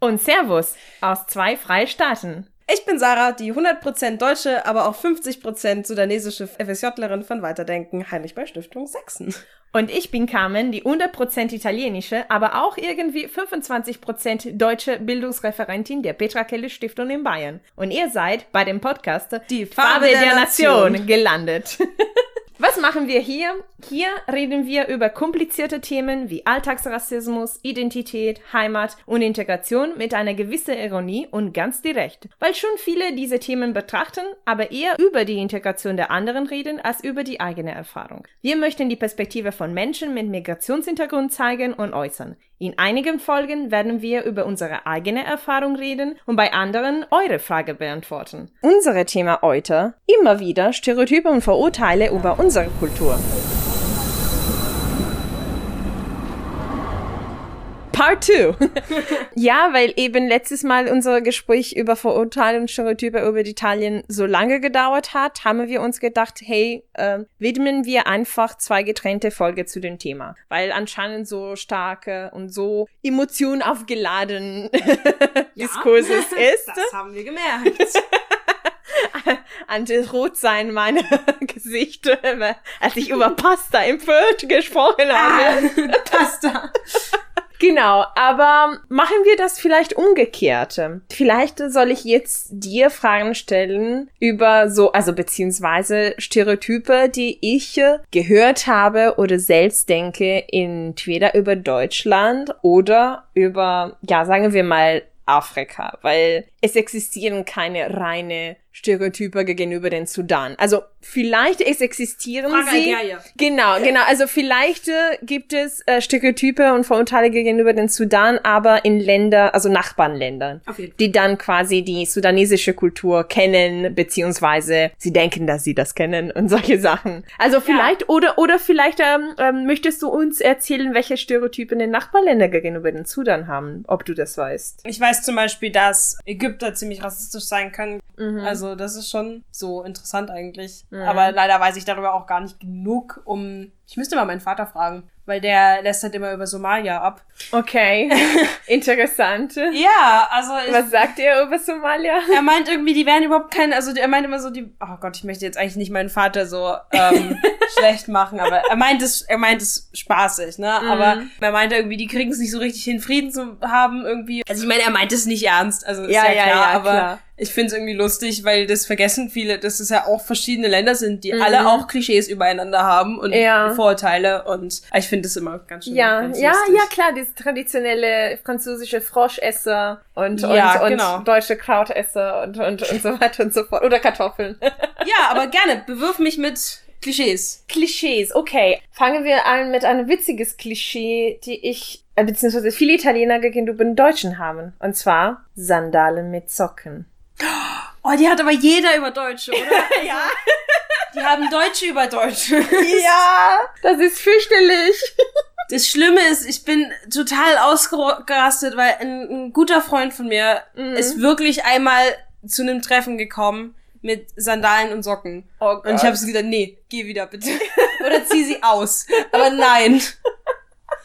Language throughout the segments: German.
Und Servus aus zwei Freistaaten. Ich bin Sarah, die 100% deutsche, aber auch 50% sudanesische FSJlerin von Weiterdenken, Heinrich bei Stiftung Sachsen. Und ich bin Carmen, die 100% italienische, aber auch irgendwie 25% deutsche Bildungsreferentin der Petra Kelle Stiftung in Bayern. Und ihr seid bei dem Podcast Die Farbe der Nation. gelandet. Was machen wir hier? Hier reden wir über komplizierte Themen wie Alltagsrassismus, Identität, Heimat und Integration mit einer gewissen Ironie und ganz direkt. Weil schon viele diese Themen betrachten, aber eher über die Integration der anderen reden als über die eigene Erfahrung. Wir möchten die Perspektive von Menschen mit Migrationshintergrund zeigen und äußern. In einigen Folgen werden wir über unsere eigene Erfahrung reden und bei anderen eure Frage beantworten. Unser Thema heute immer wieder Stereotype und Vorurteile über unsere Kultur. Part 2. ja, weil eben letztes Mal unser Gespräch über Vorurteile und Stereotype über Italien so lange gedauert hat, haben wir uns gedacht, hey, äh, widmen wir einfach zwei getrennte Folge zu dem Thema. Weil anscheinend so starke und so Emotionen aufgeladen Diskurses ist. Das haben wir gemerkt. an das Rotsein meiner Gesicht, als ich über Pasta im Fürth gesprochen habe. Ah, Pasta. Genau, aber machen wir das vielleicht umgekehrt. Vielleicht soll ich jetzt dir Fragen stellen über so, also beziehungsweise Stereotype, die ich gehört habe oder selbst denke, entweder über Deutschland oder über, ja, sagen wir mal, Afrika, weil es existieren keine reine Stereotype gegenüber den Sudan. Also vielleicht es existieren Frage sie. Algerien. Genau, genau. Also vielleicht äh, gibt es äh, Stereotype und Vorurteile gegenüber den Sudan, aber in Länder, also Nachbarländern, die dann quasi die sudanesische Kultur kennen, beziehungsweise sie denken, dass sie das kennen und solche Sachen. Also vielleicht oder oder vielleicht ähm, ähm, möchtest du uns erzählen, welche Stereotype in den Nachbarländern gegenüber den Sudan haben, ob du das weißt. Ich weiß zum Beispiel, dass Ägypter ziemlich rassistisch sein können. Mhm. Also das ist schon so interessant eigentlich. Aber leider weiß ich darüber auch gar nicht genug, um... Ich müsste mal meinen Vater fragen, weil der lässt halt immer über Somalia ab. Okay, interessant. Ja, also ich, Was sagt ihr über Somalia? er meint irgendwie, die wären überhaupt keine... Also er meint immer so, die... Oh Gott, ich möchte jetzt eigentlich nicht meinen Vater so ähm, schlecht machen, aber er meint es, er meint es spaßig, ne? Aber er meinte irgendwie, die kriegen es nicht so richtig hin, Frieden zu haben irgendwie. Also ich meine, er meint es nicht ernst, also ist Ja, ja, ja, klar, ja, aber klar. ich finde es irgendwie lustig, weil das vergessen viele, dass es ja auch verschiedene Länder sind, die Mhm. alle auch Klischees übereinander haben und Ja. Vorurteile und ich finde das immer ganz schön. Ja, ganz ja, ja, klar, das traditionelle französische Froschesser und, Ja, und, und genau. deutsche Krautesser und, und, und so weiter und so fort. Oder Kartoffeln. Ja, aber gerne, bewirf mich mit Klischees. Klischees, okay. Fangen wir an mit einem witziges Klischee, die ich, äh, beziehungsweise viele Italiener gegenüber den Deutschen haben. Und zwar Sandalen mit Socken. Oh, die hat aber jeder über Deutsche, oder? ja. Die haben Deutsche über Deutsche. ja, das ist fürchterlich. Das Schlimme ist, ich bin total ausgerastet, weil ein, ein guter Freund von mir Mhm. ist wirklich einmal zu einem Treffen gekommen mit Sandalen und Socken. Oh Und ich habe so gesagt, nee, geh wieder bitte. Oder zieh sie aus. Aber nein.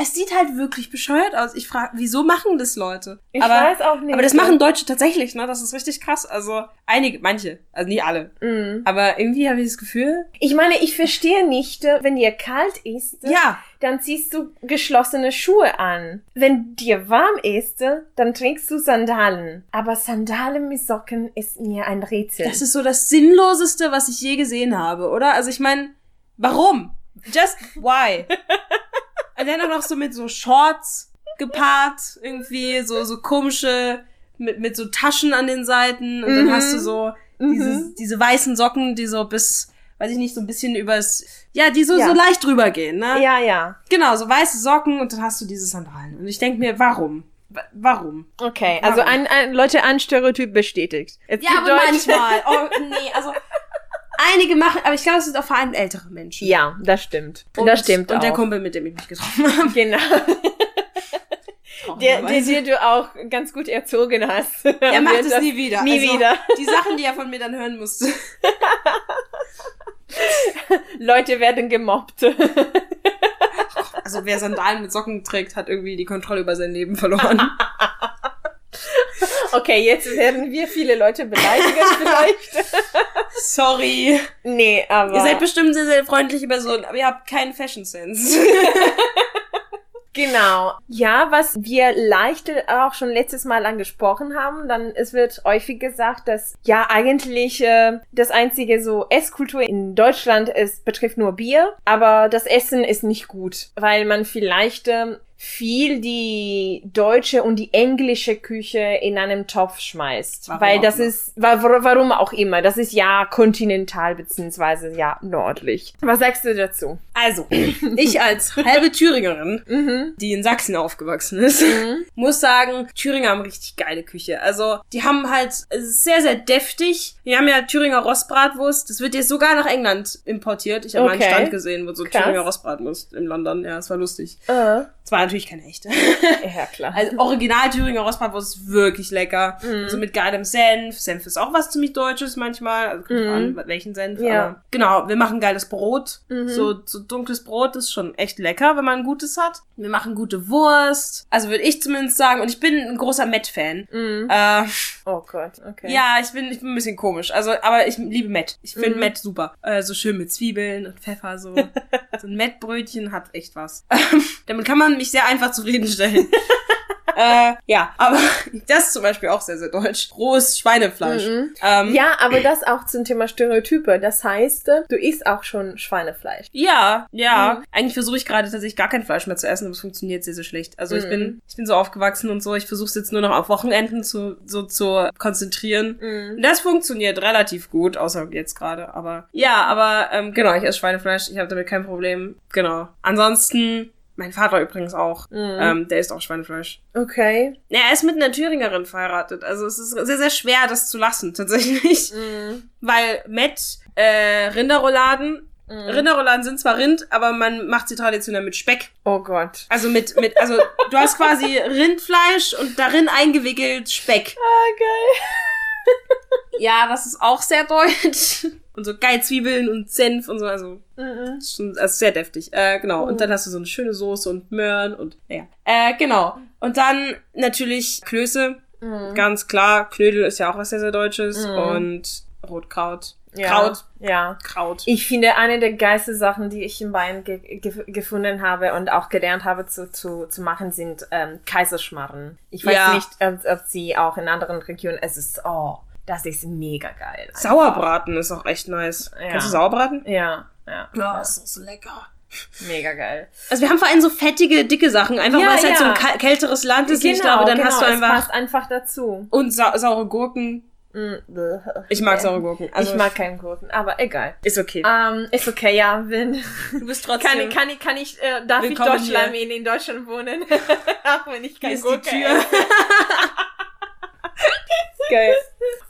Es sieht halt wirklich bescheuert aus. Ich frage, wieso machen das Leute? Ich aber, weiß auch nicht. Aber das machen Deutsche tatsächlich, ne? Das ist richtig krass. Also einige, manche, also nicht alle. Mhm. Aber irgendwie habe ich das Gefühl, Ich meine, ich verstehe nicht, äh, wenn dir kalt ist, äh, ja, dann ziehst du geschlossene Schuhe an. Wenn dir warm ist, äh, dann trägst du Sandalen. Aber Sandalen mit Socken ist mir ein Rätsel. Das ist so das Sinnloseste, was ich je gesehen habe, oder? Also ich meine, warum? Just why? Und dann auch noch so mit so Shorts gepaart, irgendwie, so, so komische, mit, mit so Taschen an den Seiten. Und dann Mhm. hast du so diese, diese weißen Socken, die so bis, weiß ich nicht, so ein bisschen übers, ja, die so, Ja. so leicht drüber gehen, ne? ja, ja. Genau, so weiße Socken und dann hast du diese Sandalen. Und ich denk mir, warum? Wa- Warum? Okay, also Warum? ein, ein, Leute, ein Stereotyp bestätigt. Es Ja, aber Leute- manchmal. Oh, nee, also einige machen, aber ich glaube, es sind auch vor allem ältere Menschen. Ja, das stimmt. Und, das stimmt Und der auch. Kumpel, mit dem ich mich getroffen habe. Genau. Der, der dir du auch ganz gut erzogen hast. er macht es nie wieder. Nie also, wieder. Die Sachen, die er von mir dann hören musste. Leute werden gemobbt. Also wer Sandalen mit Socken trägt, hat irgendwie die Kontrolle über sein Leben verloren. Okay, jetzt werden wir viele Leute beleidigen vielleicht. Sorry. nee, aber... Ihr seid bestimmt sehr, sehr freundliche Personen, aber ihr habt keinen Fashion Sense. Genau. Ja, was wir leicht auch schon letztes Mal angesprochen haben, dann es wird häufig gesagt, dass ja eigentlich äh, das einzige so Esskultur in Deutschland ist betrifft nur Bier, aber das Essen ist nicht gut, weil man vielleicht äh, viel die deutsche und die englische Küche in einem Topf schmeißt. Warum weil das ist, wa- wa- warum auch immer, das ist ja kontinental beziehungsweise ja nördlich. Was sagst du dazu? Also, ich als halbe Thüringerin, Mhm. die in Sachsen aufgewachsen ist, muss sagen, Thüringer haben richtig geile Küche. Also, die haben halt, sehr, sehr deftig. Die haben ja Thüringer Rostbratwurst. Das wird jetzt sogar nach England importiert. Ich habe mal einen Okay. Stand gesehen, wo so Krass. Thüringer Rostbratwurst in London. Ja, es war lustig. Äh, Es war natürlich keine echte. ja, klar. Also original Thüringer Rostbratwurst ist wirklich lecker. Mhm. Also mit geilem Senf. Senf ist auch was ziemlich Deutsches manchmal. Also kommt Mhm. an, welchen Senf. Ja. Aber genau, wir machen geiles Brot. Mhm. So, so dunkles Brot ist schon echt lecker, wenn man ein gutes hat. Wir machen gute Wurst. Also würde ich zumindest sagen. Und ich bin ein großer Met-Fan. Mhm. Äh, Oh Gott, okay. ja, ich bin, ich bin ein bisschen komisch. Also, aber ich liebe Met. Ich finde Mhm. Met super. Äh, so schön mit Zwiebeln und Pfeffer, so. so ein Mettbrötchen hat echt was. Damit kann man mich sehr einfach zufriedenstellen. äh, ja, aber das zum Beispiel auch sehr, sehr deutsch. Rohes Schweinefleisch. Mhm. Ähm, Ja, aber das auch zum Thema Stereotype. Das heißt, du isst auch schon Schweinefleisch. Ja, ja. Mhm. Eigentlich versuche ich gerade tatsächlich gar kein Fleisch mehr zu essen, aber es funktioniert sehr, sehr schlecht. Also ich Mhm. bin, ich bin so aufgewachsen und so. Ich versuche es jetzt nur noch auf Wochenenden zu, so zu konzentrieren. Mhm. Das funktioniert relativ gut, außer jetzt gerade. Aber ja, aber ähm, genau, ich esse Schweinefleisch. Ich habe damit kein Problem. Genau. Ansonsten, mein Vater übrigens auch. Mhm. Ähm, der isst auch Schweinefleisch. Okay. Ja, er ist mit einer Thüringerin verheiratet. Also es ist sehr, sehr schwer, das zu lassen, tatsächlich. Mhm. Weil Met, äh, Rinderrouladen, Mhm. Rinderrouladen sind zwar Rind, aber man macht sie traditionell mit Speck. Oh Gott. Also mit, mit, also du hast quasi Rindfleisch und darin eingewickelt Speck. Ah, geil. Ja, das ist auch sehr deutsch. Und so geil Zwiebeln und Senf und so, also Mhm. schon, also sehr deftig. Äh, genau. Oh. Und dann hast du so eine schöne Soße und Möhren und, ja. Äh, genau. Und dann natürlich Klöße. Mhm. Ganz klar, Knödel ist ja auch was sehr, sehr Deutsches. Mhm. Und Rotkraut. Ja. Kraut. Ja. Kraut. Ich finde, eine der geilsten Sachen, die ich in Bayern ge ge gefunden habe und auch gelernt habe zu, zu, zu machen, sind ähm, Kaiserschmarren. Ich weiß Ja. nicht, ob, ob sie auch in anderen Regionen, es ist, oh, das ist mega geil. Sauerbraten ist auch echt nice. Ja. Kennst du Sauerbraten? Ja, ja. Ja, ist auch so lecker. Mega geil. Also wir haben vor allem so fettige, dicke Sachen, einfach Ja, weil es halt so ja. ein kälteres Land ist. ich Genau, glaube, dann genau, hast du es einfach passt einfach dazu. und sa saure Gurken. Mm. Ich mag saure Gurken. Also ich mag keinen Gurken, aber egal. Ist okay. Ähm, ist okay, ja, wenn, du bist trotzdem. kann, ich- kann ich, kann ich, äh, darf ich Willkommen Deutsch hier. in, Deutschland wohnen? auch wenn ich Hier kein ist die Gurke Tür. Geil.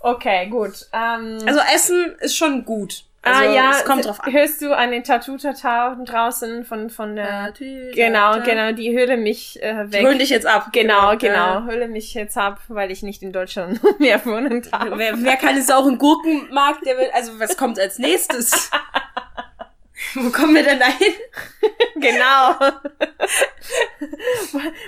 Okay, gut. Ähm, Also Essen ist schon gut. Also ah, ja, es kommt drauf an. hörst du einen Tattoo-Tata draußen von, von der, genau, genau, die höhle mich äh, Die weg. holen dich jetzt ab. Genau, genau. Höhle mich jetzt ab, weil ich nicht in Deutschland mehr wohnen darf. Wer, wer keine sauren Gurken mag, der will. Also was kommt als nächstes? Wo kommen wir denn dahin? Genau.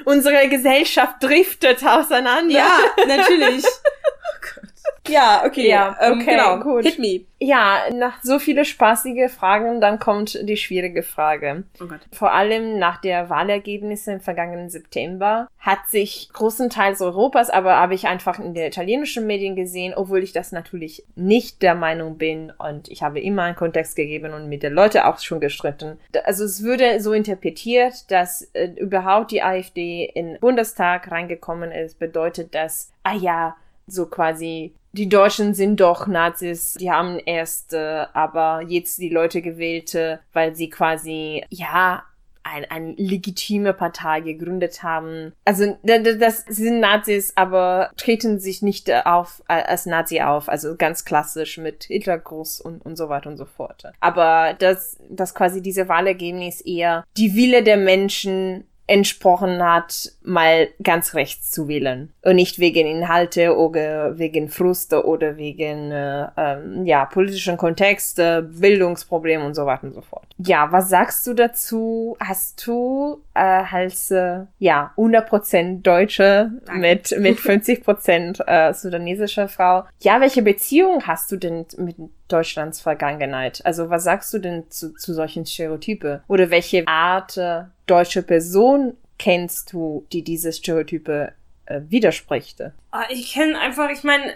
Unsere Gesellschaft driftet auseinander. Ja, natürlich. Oh Gott. Ja, okay. Ja, ähm, okay, genau. gut. Hit me. Ja, nach so viele spaßige Fragen, dann kommt die schwierige Frage. Oh Gott. Vor allem nach der Wahlergebnisse im vergangenen September hat sich großenteils Europas, aber habe ich einfach in den italienischen Medien gesehen, obwohl ich das natürlich nicht der Meinung bin und ich habe immer einen Kontext gegeben und mit den Leuten auch schon gestritten. Also es würde so interpretiert, dass äh, überhaupt die AfD in den Bundestag reingekommen ist, bedeutet das, ah ja, so quasi die Deutschen sind doch Nazis, die haben erst äh, aber jetzt die Leute gewählt, äh, weil sie quasi, ja, ein, eine legitime Partei gegründet haben. Also da- da- das sind Nazis, aber treten sich nicht auf als Nazi auf, also ganz klassisch mit Hitlergruß und, und so weiter und so fort. Aber dass, dass quasi diese Wahlergebnis eher die Wille der Menschen entsprochen hat, mal ganz rechts zu wählen. Und nicht wegen Inhalte oder wegen Fruste oder wegen äh, ähm, ja, politischen Kontexte, Bildungsprobleme und so weiter und so fort. Ja, was sagst du dazu? Hast du äh, als äh, ja 100% Deutsche Danke. mit mit 50% äh, sudanesischer Frau? Ja, welche Beziehung hast du denn mit Deutschlands Vergangenheit? Also was sagst du denn zu, zu solchen Stereotype? Oder welche Art äh, deutsche Person kennst du, die diese Stereotype äh, widerspricht? Ah, Ich kenne einfach, ich meine,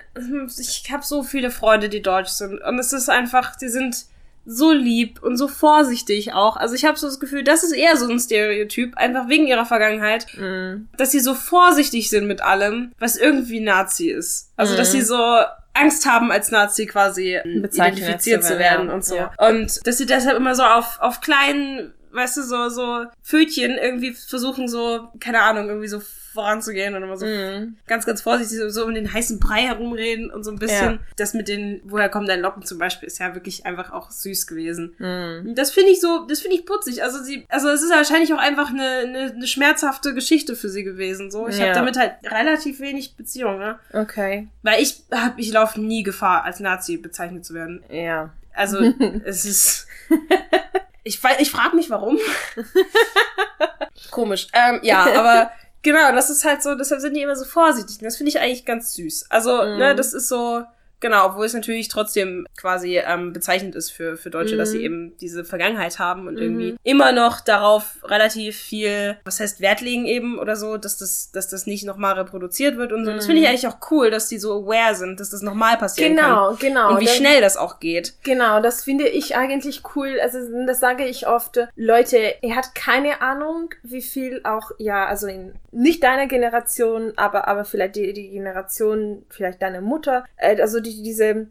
ich habe so viele Freunde, die deutsch sind. Und es ist einfach, die sind so lieb und so vorsichtig auch. Also ich habe so das Gefühl, das ist eher so ein Stereotyp, einfach wegen ihrer Vergangenheit, Mm. dass sie so vorsichtig sind mit allem, was irgendwie Nazi ist. Also dass Mhm. sie so Angst haben, als Nazi quasi Bezeichnet identifiziert zu zu werden, werden ja. und so. Ja. Und dass sie deshalb immer so auf, auf kleinen, weißt du, so, so Pfötchen irgendwie versuchen, so, keine Ahnung, irgendwie so voranzugehen und immer so Mm. ganz, ganz vorsichtig so, um den heißen Brei herumreden und so ein bisschen. Ja. Das mit den, woher kommen deine Locken zum Beispiel, ist ja wirklich einfach auch süß gewesen. Mm. Das finde ich so, das finde ich putzig. Also sie, also es ist wahrscheinlich auch einfach eine, eine, eine schmerzhafte Geschichte für sie gewesen. So, ich Ja. habe damit halt relativ wenig Beziehung, ne? Okay. Weil ich hab, ich laufe nie Gefahr, als Nazi bezeichnet zu werden. Ja. Also es ist, ich ich frage mich warum. Komisch. Ähm, ja, aber genau, das ist halt so, deshalb sind die immer so vorsichtig. Und das finde ich eigentlich ganz süß. Also, Mhm. ne, das ist so, genau, obwohl es natürlich trotzdem quasi ähm, bezeichnend ist für, für Deutsche, dass sie Mhm. eben diese Vergangenheit haben und Mhm. irgendwie immer noch darauf relativ viel, was heißt Wert legen eben oder so, dass das, dass das nicht nochmal reproduziert wird und so. Das Mhm. finde ich eigentlich auch cool, dass die so aware sind, dass das nochmal passieren kann. Genau, genau. Und wie Das- schnell das auch geht. Genau, das finde ich eigentlich cool. Also das sage ich oft. Leute, er hat keine Ahnung, wie viel auch, ja, also in nicht deiner Generation, aber aber vielleicht die, die Generation, vielleicht deine Mutter, äh, also die, diese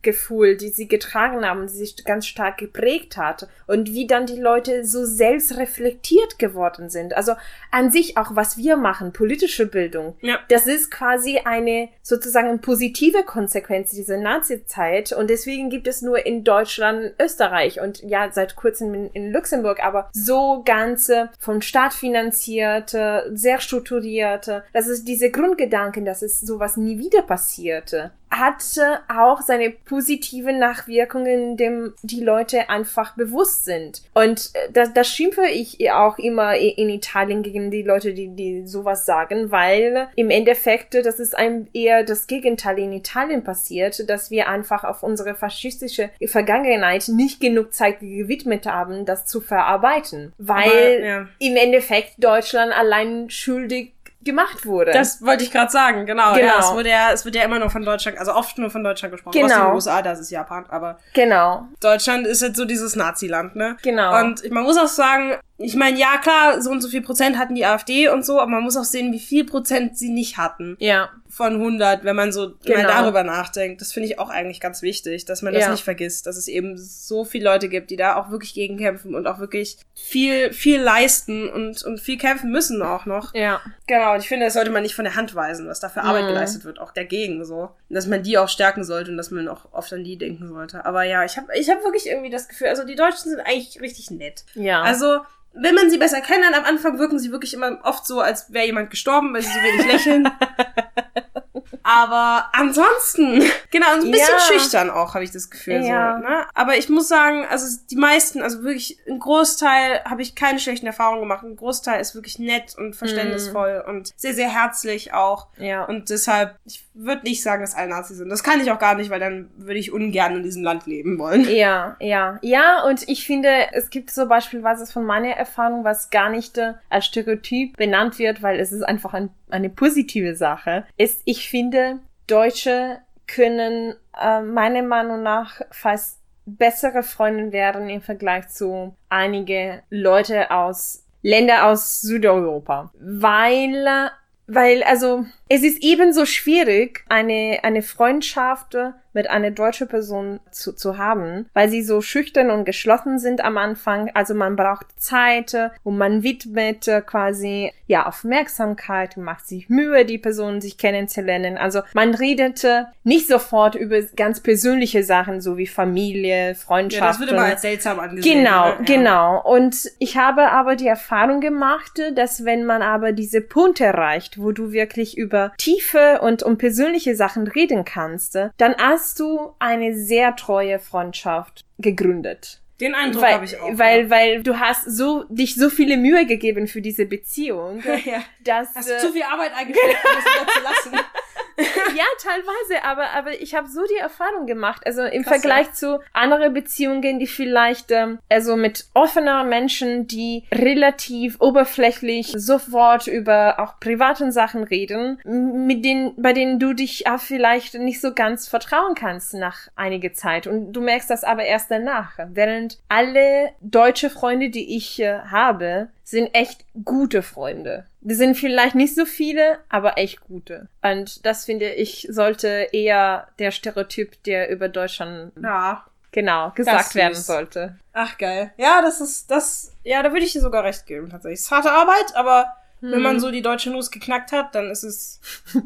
Schuldgefühl, die sie getragen haben, die sich ganz stark geprägt hat und wie dann die Leute so selbstreflektiert geworden sind. Also an sich auch, was wir machen, politische Bildung, Ja. das ist quasi eine sozusagen positive Konsequenz dieser Nazi-Zeit und deswegen gibt es nur in Deutschland, Österreich und ja seit kurzem in, in Luxemburg, aber so ganze vom Staat finanzierte, sehr strukturierte, das ist diese Grundgedanken, dass es sowas nie wieder passierte hatte auch seine positiven Nachwirkungen, dem die Leute einfach bewusst sind. Und äh, das, das schimpfe ich auch immer in Italien gegen die Leute, die, die sowas sagen, weil im Endeffekt, das ist einem eher das Gegenteil in Italien passiert, dass wir einfach auf unsere faschistische Vergangenheit nicht genug Zeit gewidmet haben, das zu verarbeiten. Weil Aber, ja. im Endeffekt Deutschland allein schuldig gemacht wurde. Das wollte ich gerade sagen, genau. Genau. Ja, es, wurde ja, es wird ja immer nur von Deutschland, also oft nur von Deutschland gesprochen. Genau. Aus den USA, das ist Japan, aber genau, Deutschland ist jetzt so dieses Nazi-Land, ne? genau. Und man muss auch sagen, ich meine, ja klar, so und so viel Prozent hatten die AfD und so, aber man muss auch sehen, wie viel Prozent sie nicht hatten. ja. Von 100, wenn man so Genau. mal darüber nachdenkt. Das finde ich auch eigentlich ganz wichtig, dass man das Ja. nicht vergisst, dass es eben so viele Leute gibt, die da auch wirklich gegenkämpfen und auch wirklich viel, viel leisten und, und viel kämpfen müssen auch noch. Ja. Genau, und ich finde, das sollte man nicht von der Hand weisen, was da für Arbeit Mhm. geleistet wird, auch dagegen so. Und dass man die auch stärken sollte und dass man auch oft an die denken sollte. Aber ja, ich habe ich hab wirklich irgendwie das Gefühl, also die Deutschen sind eigentlich richtig nett. Ja. Also, wenn man sie besser kennenlernt, am Anfang wirken sie wirklich immer oft so, als wäre jemand gestorben, weil sie so wenig lächeln. Aber ansonsten, genau, ein bisschen Ja. schüchtern auch, habe ich das Gefühl. Ja. So, ne? Aber ich muss sagen, also die meisten, also wirklich ein Großteil habe ich keine schlechten Erfahrungen gemacht. Ein Großteil ist wirklich nett und verständnisvoll und sehr, sehr herzlich auch. ja. Und deshalb, ich würde nicht sagen, dass alle Nazis sind. Das kann ich auch gar nicht, weil dann würde ich ungern in diesem Land leben wollen. Ja, ja. Ja, und ich finde, es gibt so beispielsweise von meiner Erfahrung, was gar nicht äh, als Stereotyp benannt wird, weil es ist einfach ein, eine positive Sache, ist, ich finde, Deutsche können äh, meiner Meinung nach fast bessere Freunde werden im Vergleich zu einige Leute aus Länder aus Südeuropa, weil weil also es ist ebenso schwierig, eine, eine Freundschaft mit einer deutschen Person zu, zu haben, weil sie so schüchtern und geschlossen sind am Anfang. Also man braucht Zeit und man widmet quasi ja Aufmerksamkeit und macht sich Mühe, die Person sich kennenzulernen. Also man redet nicht sofort über ganz persönliche Sachen, so wie Familie, Freundschaft. Ja, das wird immer als seltsam angesehen. Genau, ja. genau. Und ich habe aber die Erfahrung gemacht, dass wenn man aber diese Punkte erreicht, wo du wirklich über tiefe und um persönliche Sachen reden kannst, dann hast du eine sehr treue Freundschaft gegründet. Den Eindruck habe ich auch. Weil, ja. weil du hast so, dich so viele Mühe gegeben für diese Beziehung, ja. dass... Hast du zu viel Arbeit eingestellt, um das wieder zu lassen. ja, teilweise, aber, aber ich habe so die Erfahrung gemacht. Also im Krass, Vergleich ja. zu anderen Beziehungen, die vielleicht, ähm, also mit offener Menschen, die relativ oberflächlich sofort über auch privaten Sachen reden, mit denen, bei denen du dich auch vielleicht nicht so ganz vertrauen kannst nach einiger Zeit. Und du merkst das aber erst danach. Während alle deutsche Freunde, die ich äh, habe, sind echt gute Freunde. Die sind vielleicht nicht so viele, aber echt gute. Und das finde ich sollte eher der Stereotyp, der über Deutschland ja. genau gesagt werden sollte. Ach geil. Ja, das ist das. Ja, da würde ich dir sogar recht geben tatsächlich. Es ist harte Arbeit, aber hm. wenn man hm. so die deutsche Nuss geknackt hat, dann ist es.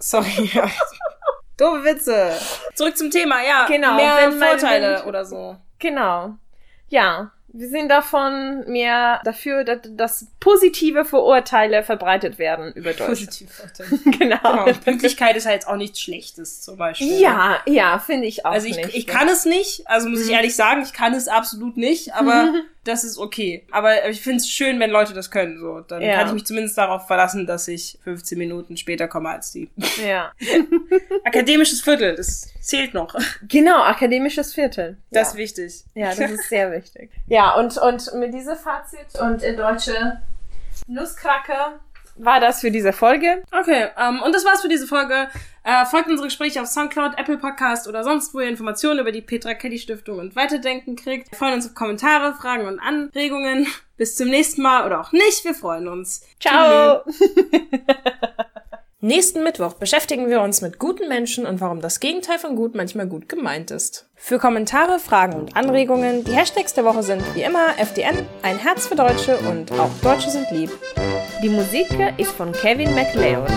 Sorry. Doofe Witze. Zurück zum Thema, ja. Genau. Mehr Vorteile wenn, oder so. Genau. Ja, wir sind davon mehr dafür, dass, dass positive Vorurteile verbreitet werden über Deutschland. Positive Vorurteile. genau. genau. Pünktlichkeit ist halt auch nichts Schlechtes, zum Beispiel. Ja, ja, finde ich auch. Also ich, nicht, ich kann es nicht, also muss ich mhm. ehrlich sagen, ich kann es absolut nicht, aber das ist okay. Aber ich finde es schön, wenn Leute das können. So, dann ja. kann ich mich zumindest darauf verlassen, dass ich 15 Minuten später komme als die. Ja. Akademisches Viertel, das zählt noch. Genau, akademisches Viertel. Das ist wichtig. Ja, das ist sehr wichtig. Ja, und, und mit diesem Fazit und in deutsche Nusskracker war das für diese Folge. Okay, ähm, und das war's für diese Folge. Äh, folgt unsere Gespräche auf Soundcloud, Apple Podcast oder sonst wo ihr Informationen über die Petra Kelly Stiftung und Weiterdenken kriegt. Wir freuen uns auf Kommentare, Fragen und Anregungen. Bis zum nächsten Mal oder auch nicht. Wir freuen uns. Ciao! Nächsten Mittwoch beschäftigen wir uns mit guten Menschen und warum das Gegenteil von gut manchmal gut gemeint ist. Für Kommentare, Fragen und Anregungen, die Hashtags der Woche sind wie immer FDN, ein Herz für Deutsche und auch Deutsche sind lieb. Die Musik ist von Kevin MacLeod.